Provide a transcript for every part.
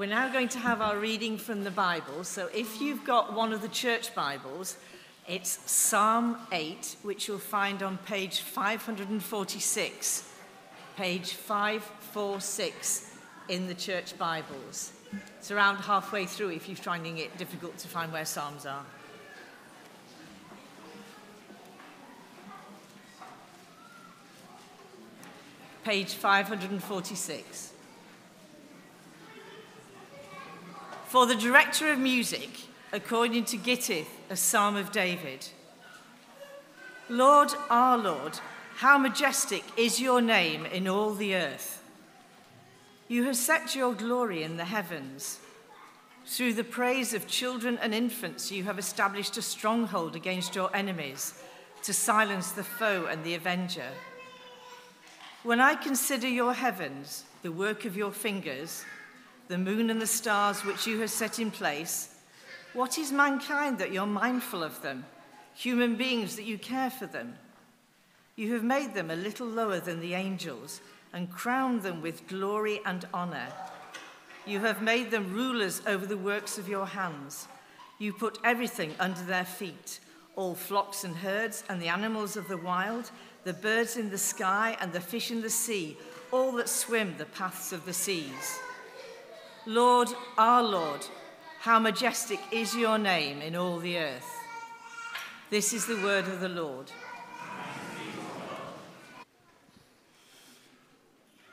We're now going to have our reading from the Bible. So if you've got one of the church Bibles, it's Psalm 8, which you'll find on page 546. Page 546 in the church Bibles. It's around halfway through if you're finding it difficult to find where Psalms are. Page 546. For the director of music, according to Gittith, a psalm of David. Lord, our Lord, how majestic is your name in all the earth. You have set your glory in the heavens. Through the praise of children and infants, you have established a stronghold against your enemies to silence the foe and the avenger. When I consider your heavens, the work of your fingers, the moon and the stars which you have set in place. What is mankind that you're mindful of them? Human beings that you care for them? You have made them a little lower than the angels and crowned them with glory and honor. You have made them rulers over the works of your hands. You put everything under their feet all flocks and herds, and the animals of the wild, the birds in the sky, and the fish in the sea, all that swim the paths of the seas. Lord, our Lord, how majestic is your name in all the earth. This is the word of the Lord.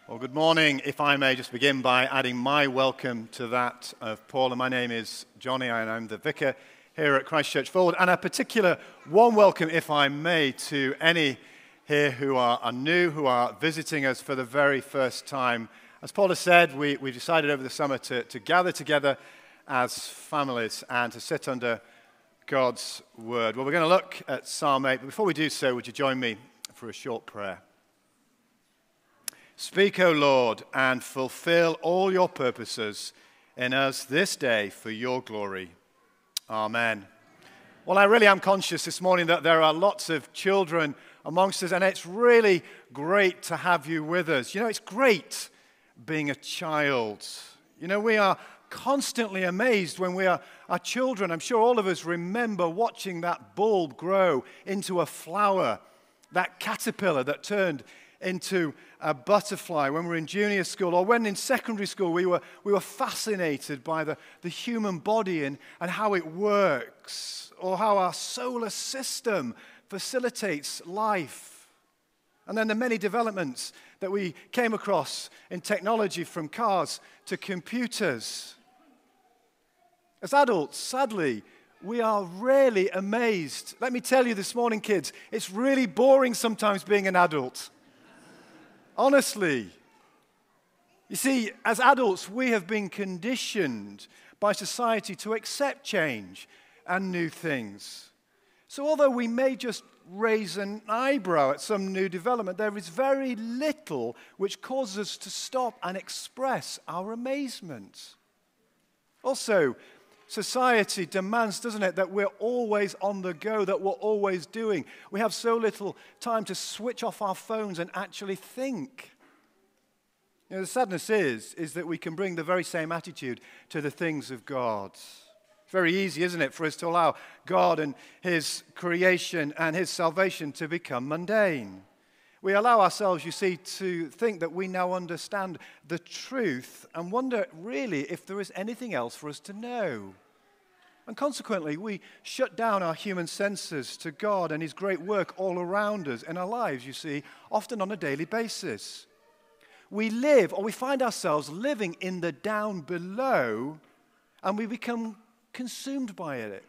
Well, good morning. If I may just begin by adding my welcome to that of Paul. And my name is Johnny, and I'm the vicar here at Christchurch Fulwood. And a particular warm welcome, if I may, to any here who are, are new, who are visiting us for the very first time as Paul has said, we, we decided over the summer to, to gather together as families and to sit under God's word. Well, we're going to look at Psalm 8, but before we do so, would you join me for a short prayer? Speak, O Lord, and fulfill all your purposes in us this day for your glory. Amen. Well, I really am conscious this morning that there are lots of children amongst us, and it's really great to have you with us. You know, it's great being a child. You know, we are constantly amazed when we are, children. I'm sure all of us remember watching that bulb grow into a flower, that caterpillar that turned into a butterfly when we were in junior school, or when in secondary school we were, we were fascinated by the, the human body and, and how it works, or how our solar system facilitates life. And then the many developments that we came across in technology from cars to computers. As adults, sadly, we are rarely amazed. Let me tell you this morning, kids, it's really boring sometimes being an adult. Honestly. You see, as adults, we have been conditioned by society to accept change and new things. So, although we may just raise an eyebrow at some new development. There is very little which causes us to stop and express our amazement. Also, society demands, doesn't it, that we're always on the go, that we're always doing. We have so little time to switch off our phones and actually think. You know, the sadness is, is that we can bring the very same attitude to the things of God. It's very easy, isn't it, for us to allow God and His creation and His salvation to become mundane. We allow ourselves, you see, to think that we now understand the truth and wonder really if there is anything else for us to know. And consequently, we shut down our human senses to God and His great work all around us in our lives, you see, often on a daily basis. We live, or we find ourselves living in the down below, and we become consumed by it,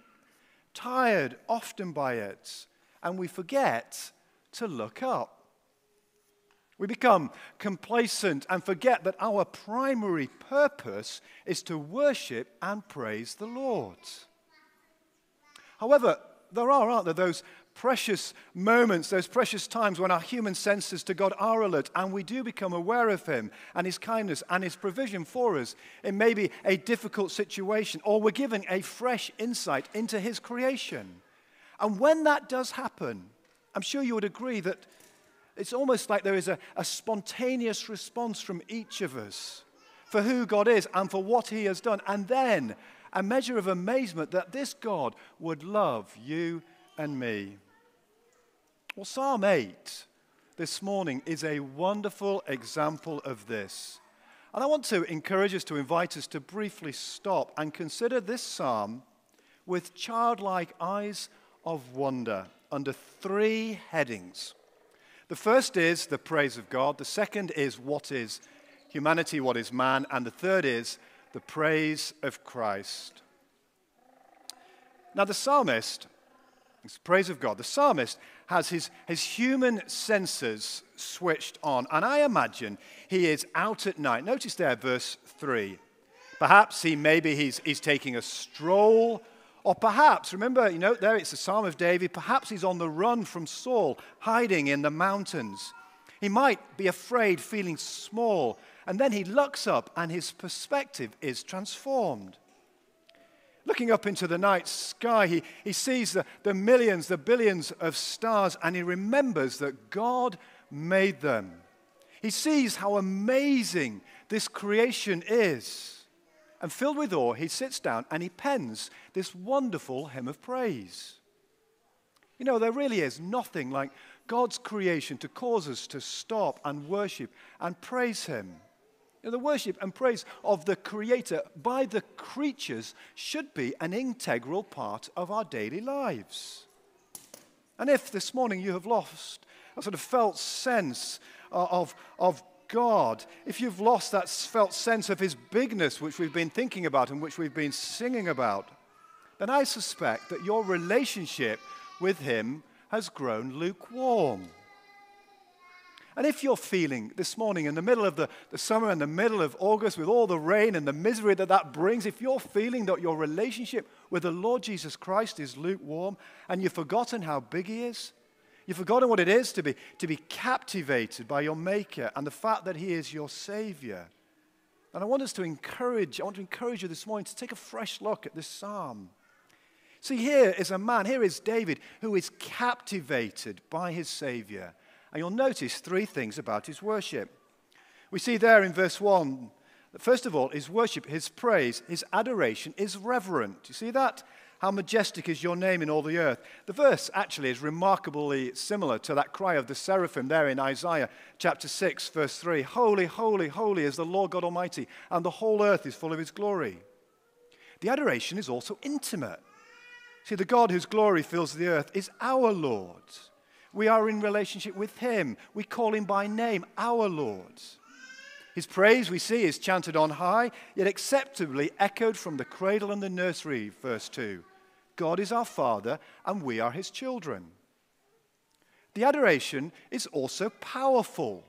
tired often by it, and we forget to look up. We become complacent and forget that our primary purpose is to worship and praise the Lord. However, there are, aren't there, those precious moments, those precious times when our human senses to God are alert and we do become aware of Him and His kindness and His provision for us in maybe a difficult situation, or we're given a fresh insight into His creation. And when that does happen, I'm sure you would agree that it's almost like there is a, a spontaneous response from each of us for who God is and for what he has done. And then a measure of amazement that this God would love you and me. Well, Psalm 8 this morning is a wonderful example of this. And I want to encourage us to invite us to briefly stop and consider this psalm with childlike eyes of wonder under three headings. The first is the praise of God, the second is what is humanity, what is man, and the third is the praise of Christ. Now, the psalmist, it's praise of God, the psalmist has his, his human senses switched on, and I imagine he is out at night. Notice there, verse 3. Perhaps he maybe he's, he's taking a stroll or perhaps, remember, you know, there it's the Psalm of David, perhaps he's on the run from Saul, hiding in the mountains. He might be afraid, feeling small, and then he looks up and his perspective is transformed. Looking up into the night sky, he, he sees the, the millions, the billions of stars, and he remembers that God made them. He sees how amazing this creation is. And filled with awe, he sits down and he pens this wonderful hymn of praise. You know, there really is nothing like God's creation to cause us to stop and worship and praise him. You know, the worship and praise of the Creator by the creatures should be an integral part of our daily lives. And if this morning you have lost a sort of felt sense uh, of, of God, if you've lost that felt sense of His bigness, which we've been thinking about and which we've been singing about, then I suspect that your relationship with Him has grown lukewarm. And if you're feeling this morning in the middle of the, the summer, in the middle of August, with all the rain and the misery that that brings, if you're feeling that your relationship with the Lord Jesus Christ is lukewarm and you've forgotten how big He is, You've forgotten what it is to be, to be captivated by your Maker and the fact that He is your Savior. And I want us to encourage, I want to encourage you this morning to take a fresh look at this psalm. See, here is a man, here is David, who is captivated by his Savior. And you'll notice three things about his worship. We see there in verse 1 that, first of all, his worship, his praise, his adoration is reverent. You see that? How majestic is your name in all the earth. The verse actually is remarkably similar to that cry of the seraphim there in Isaiah chapter 6, verse 3 Holy, holy, holy is the Lord God Almighty, and the whole earth is full of his glory. The adoration is also intimate. See, the God whose glory fills the earth is our Lord. We are in relationship with him. We call him by name, our Lord. His praise, we see, is chanted on high, yet acceptably echoed from the cradle and the nursery, verse 2. God is our Father, and we are his children. The adoration is also powerful.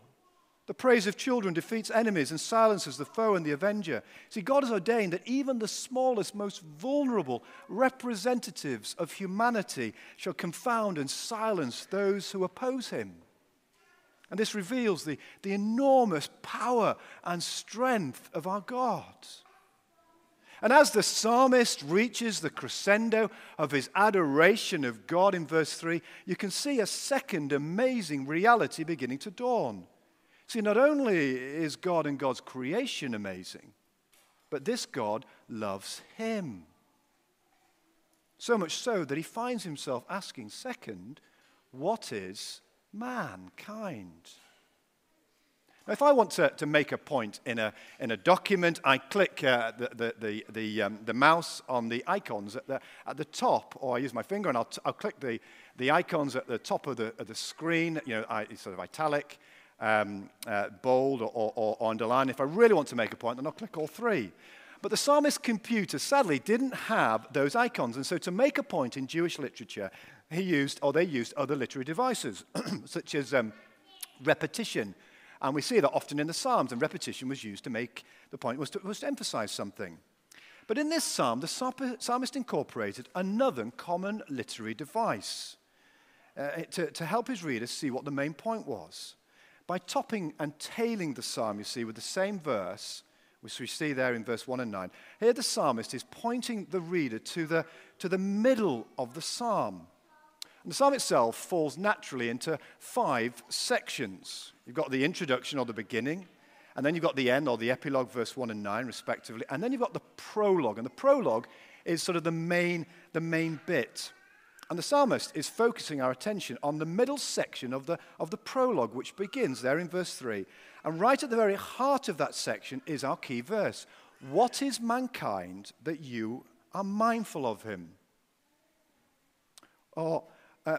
The praise of children defeats enemies and silences the foe and the avenger. See, God has ordained that even the smallest, most vulnerable representatives of humanity shall confound and silence those who oppose him. And this reveals the, the enormous power and strength of our God. And as the psalmist reaches the crescendo of his adoration of God in verse 3, you can see a second amazing reality beginning to dawn. See, not only is God and God's creation amazing, but this God loves him. So much so that he finds himself asking, second, what is mankind. Now, if I want to, to make a point in a, in a document, I click uh, the, the, the, the, um, the, mouse on the icons at the, at the top, or I use my finger and I'll, t- I'll click the, the icons at the top of the, of the screen, you know, I, sort of italic, um, uh, bold, or, or, or underline. If I really want to make a point, then I'll click all three. But the psalmist's computer sadly didn't have those icons. And so to make a point in Jewish literature, he used, or they used, other literary devices, such as um, repetition. And we see that often in the Psalms, and repetition was used to make the point, was to, was to emphasize something. But in this psalm, the psalmist incorporated another common literary device uh, to, to help his readers see what the main point was. By topping and tailing the psalm, you see, with the same verse, which we see there in verse 1 and 9, here the psalmist is pointing the reader to the, to the middle of the psalm. And the psalm itself falls naturally into five sections. You've got the introduction or the beginning, and then you've got the end or the epilogue, verse 1 and 9, respectively. And then you've got the prologue. And the prologue is sort of the main, the main bit. And the psalmist is focusing our attention on the middle section of the, of the prologue, which begins there in verse 3. And right at the very heart of that section is our key verse What is mankind that you are mindful of him? Or, uh,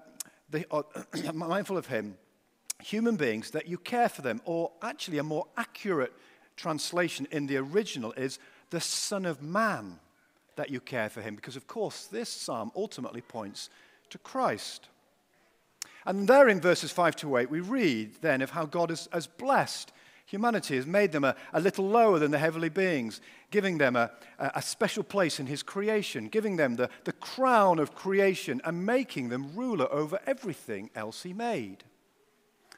the, mindful of him, human beings, that you care for them. Or actually, a more accurate translation in the original is the Son of Man that you care for him. Because, of course, this psalm ultimately points to Christ. And there in verses 5 to 8, we read then of how God has, has blessed humanity, has made them a, a, little lower than the heavenly beings, giving them a, a special place in his creation, giving them the, the crown of creation, and making them ruler over everything else he made.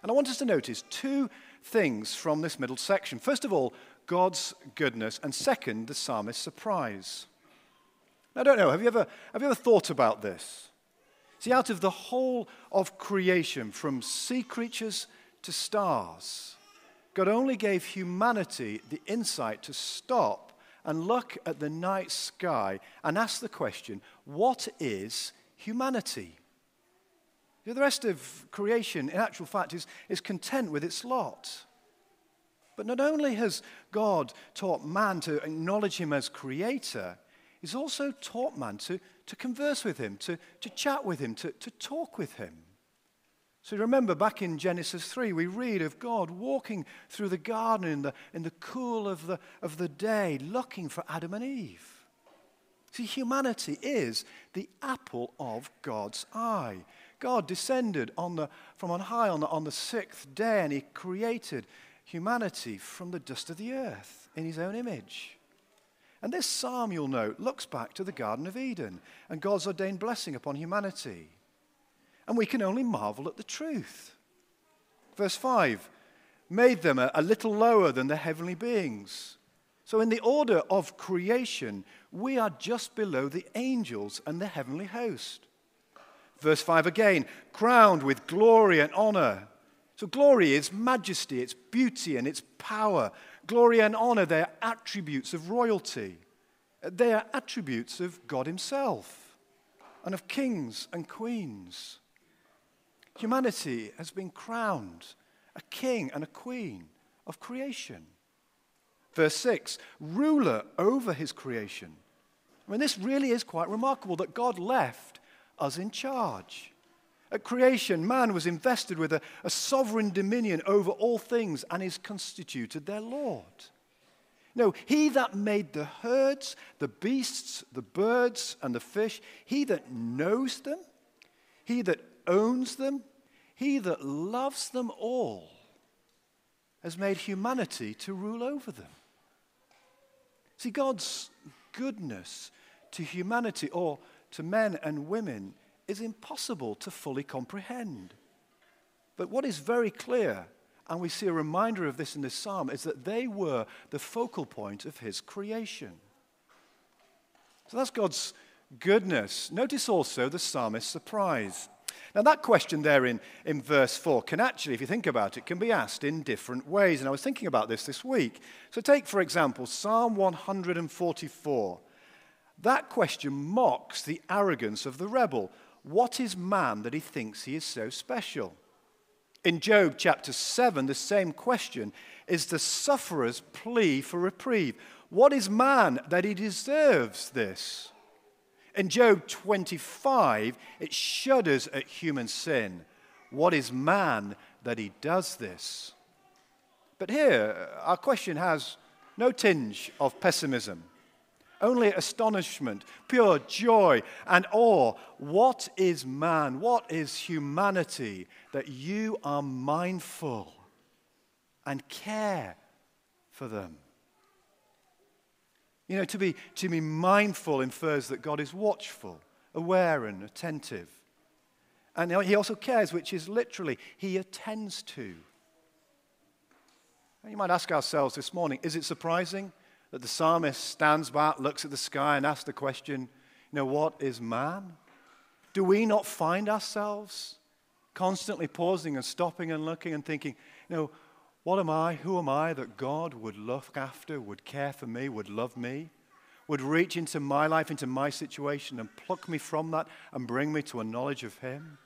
And I want us to notice two things from this middle section. First of all, God's goodness, and second, the psalmist's surprise. I don't know, have you ever, have you ever thought about this? See, out of the whole of creation, from sea creatures to stars, God only gave humanity the insight to stop and look at the night sky and ask the question what is humanity? The rest of creation, in actual fact, is, is content with its lot. But not only has God taught man to acknowledge him as creator, he's also taught man to, to converse with him, to, to chat with him, to, to talk with him. So remember back in Genesis 3, we read of God walking through the garden in the, in the cool of the, of the day, looking for Adam and Eve. See, humanity is the apple of God's eye. God descended on the, from on high on the, on the sixth day and he created humanity from the dust of the earth in his own image. And this psalm, you'll note, looks back to the Garden of Eden and God's ordained blessing upon humanity. And we can only marvel at the truth. Verse 5 made them a, a little lower than the heavenly beings. So, in the order of creation, we are just below the angels and the heavenly host. Verse 5 again crowned with glory and honor. So, glory is majesty, it's beauty, and it's power. Glory and honor, they are attributes of royalty. They are attributes of God Himself and of kings and queens. Humanity has been crowned a king and a queen of creation. Verse 6 ruler over his creation. I mean, this really is quite remarkable that God left us in charge. At creation, man was invested with a, a sovereign dominion over all things and is constituted their Lord. No, he that made the herds, the beasts, the birds, and the fish, he that knows them, he that owns them, he that loves them all, has made humanity to rule over them. See, God's goodness to humanity, or to men and women, is impossible to fully comprehend. But what is very clear, and we see a reminder of this in this psalm, is that they were the focal point of his creation. So that's God's goodness. Notice also the psalmist's surprise. Now, that question there in, in verse 4 can actually, if you think about it, can be asked in different ways. And I was thinking about this this week. So, take, for example, Psalm 144. That question mocks the arrogance of the rebel. What is man that he thinks he is so special? In Job chapter 7, the same question is the sufferer's plea for reprieve. What is man that he deserves this? In Job 25, it shudders at human sin. What is man that he does this? But here, our question has no tinge of pessimism only astonishment, pure joy and awe. What is man? What is humanity that you are mindful and care for them? You know, to be, to be mindful infers that God is watchful, aware, and attentive. And he also cares, which is literally, he attends to. You might ask ourselves this morning is it surprising that the psalmist stands back, looks at the sky, and asks the question, you know, what is man? Do we not find ourselves constantly pausing and stopping and looking and thinking, you know, What am I? Who am I that God would look after, would care for me, would love me, would reach into my life, into my situation, and pluck me from that and bring me to a knowledge of Him?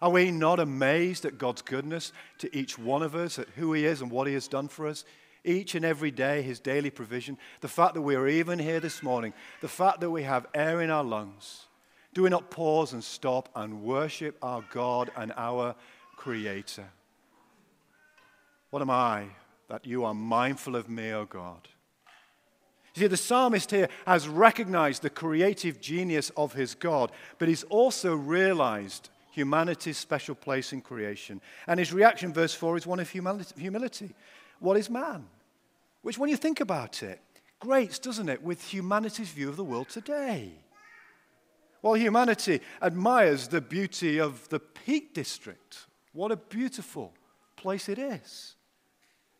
Are we not amazed at God's goodness to each one of us, at who He is and what He has done for us? Each and every day, His daily provision, the fact that we are even here this morning, the fact that we have air in our lungs. Do we not pause and stop and worship our God and our Creator? What am I that you are mindful of me, O God? You see, the psalmist here has recognized the creative genius of his God, but he's also realized humanity's special place in creation. And his reaction, verse 4, is one of humility. What is man? Which, when you think about it, grates, doesn't it, with humanity's view of the world today. While humanity admires the beauty of the Peak District, what a beautiful place it is.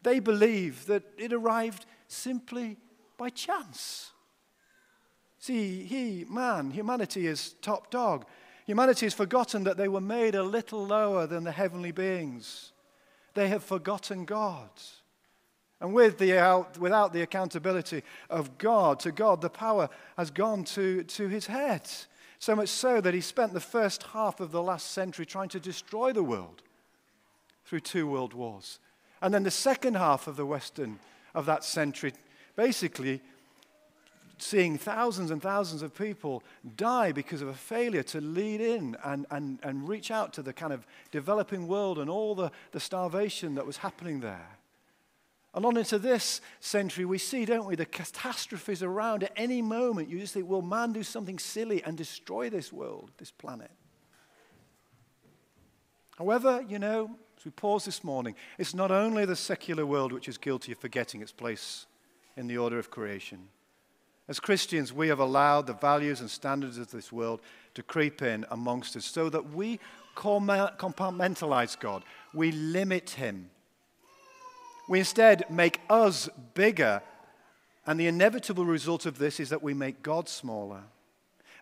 They believe that it arrived simply by chance. See, he, man, humanity is top dog. Humanity has forgotten that they were made a little lower than the heavenly beings. They have forgotten God. And with the, uh, without the accountability of God, to God, the power has gone to, to his head. So much so that he spent the first half of the last century trying to destroy the world through two world wars. And then the second half of the Western, of that century, basically seeing thousands and thousands of people die because of a failure to lead in and, and, and reach out to the kind of developing world and all the, the starvation that was happening there. And on into this century, we see, don't we, the catastrophes around at any moment. You just think, will man do something silly and destroy this world, this planet? However, you know, as we pause this morning, it's not only the secular world which is guilty of forgetting its place in the order of creation. As Christians, we have allowed the values and standards of this world to creep in amongst us so that we compartmentalize God, we limit Him. We instead make us bigger, and the inevitable result of this is that we make God smaller.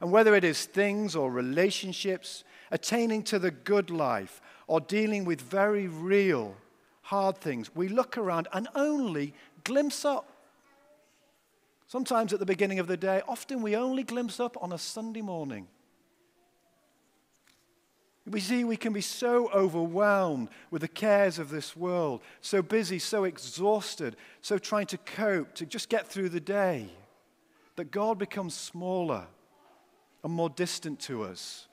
And whether it is things or relationships, attaining to the good life, or dealing with very real, hard things, we look around and only glimpse up Sometimes at the beginning of the day, often we only glimpse up on a Sunday morning. We see we can be so overwhelmed with the cares of this world, so busy, so exhausted, so trying to cope, to just get through the day, that God becomes smaller and more distant to us.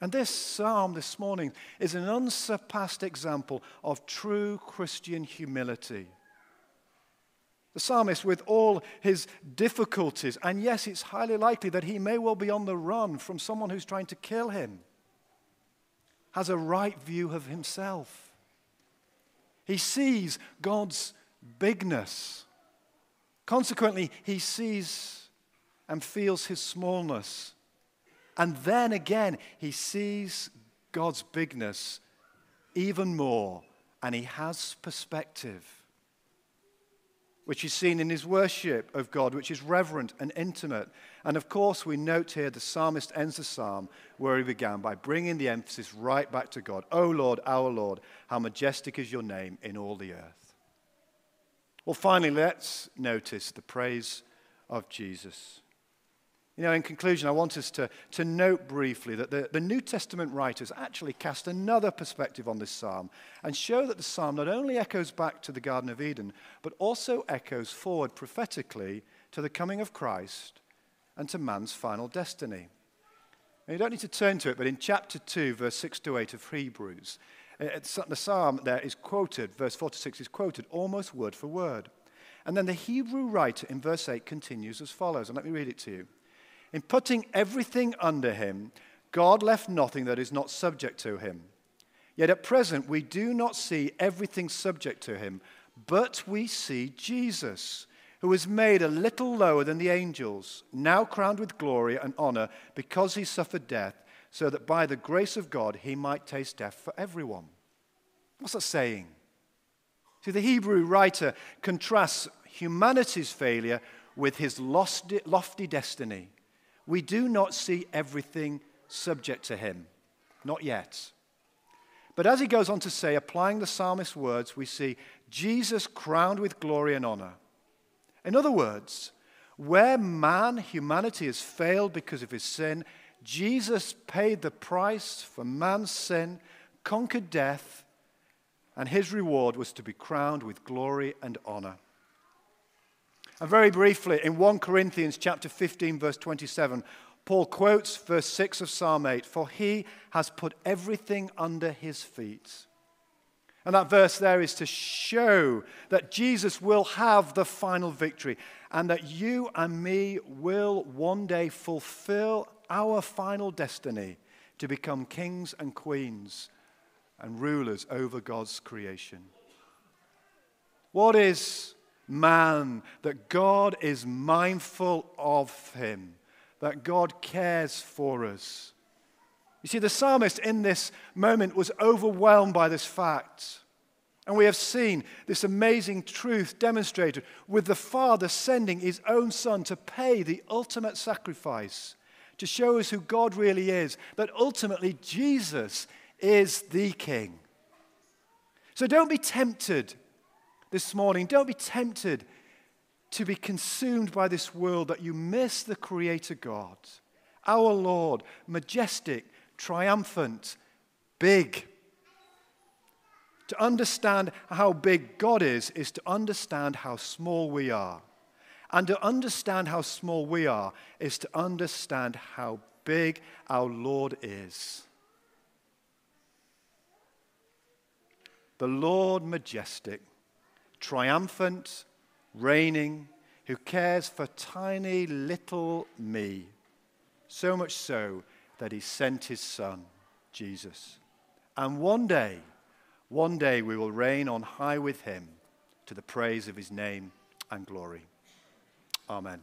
And this psalm this morning is an unsurpassed example of true Christian humility. The psalmist, with all his difficulties, and yes, it's highly likely that he may well be on the run from someone who's trying to kill him, has a right view of himself. He sees God's bigness. Consequently, he sees and feels his smallness. And then again, he sees God's bigness even more, and he has perspective which is seen in his worship of God, which is reverent and intimate. And of course, we note here the psalmist ends the psalm where he began by bringing the emphasis right back to God. O Lord, our Lord, how majestic is your name in all the earth. Well, finally, let's notice the praise of Jesus. You know, in conclusion, I want us to, to note briefly that the, the New Testament writers actually cast another perspective on this psalm and show that the psalm not only echoes back to the Garden of Eden, but also echoes forward prophetically to the coming of Christ and to man's final destiny. Now, you don't need to turn to it, but in chapter 2, verse 6 to 8 of Hebrews, uh, uh, the psalm there is quoted, verse 4 to 6 is quoted almost word for word. And then the Hebrew writer in verse 8 continues as follows, and let me read it to you. In putting everything under him, God left nothing that is not subject to him. Yet at present, we do not see everything subject to him, but we see Jesus, who was made a little lower than the angels, now crowned with glory and honor because he suffered death, so that by the grace of God he might taste death for everyone. What's that saying? See, the Hebrew writer contrasts humanity's failure with his lofty destiny we do not see everything subject to him. Not yet. But as he goes on to say, applying the psalmist's words, we see Jesus crowned with glory and honor. In other words, where man, humanity, has failed because of his sin, Jesus paid the price for man's sin, conquered death, and his reward was to be crowned with glory and honor. And very briefly, in 1 Corinthians chapter 15, verse 27, Paul quotes verse 6 of Psalm 8 For he has put everything under his feet. And that verse there is to show that Jesus will have the final victory and that you and me will one day fulfill our final destiny to become kings and queens and rulers over God's creation. What is man that God is mindful of him, that God cares for us? You see, the psalmist in this moment was overwhelmed by this fact. And we have seen this amazing truth demonstrated with the Father sending his own Son to pay the ultimate sacrifice to show us who God really is, that ultimately Jesus is the King. So don't be tempted this morning, don't be tempted to be consumed by this world that you miss the Creator God, our Lord, majestic, triumphant, big. To understand how big God is, is to understand how small we are. And to understand how small we are is to understand how big our Lord is. the Lord majestic, triumphant, reigning, who cares for tiny little me, so much so that he sent his son, Jesus. And one day, one day we will reign on high with him to the praise of his name and glory. Amen.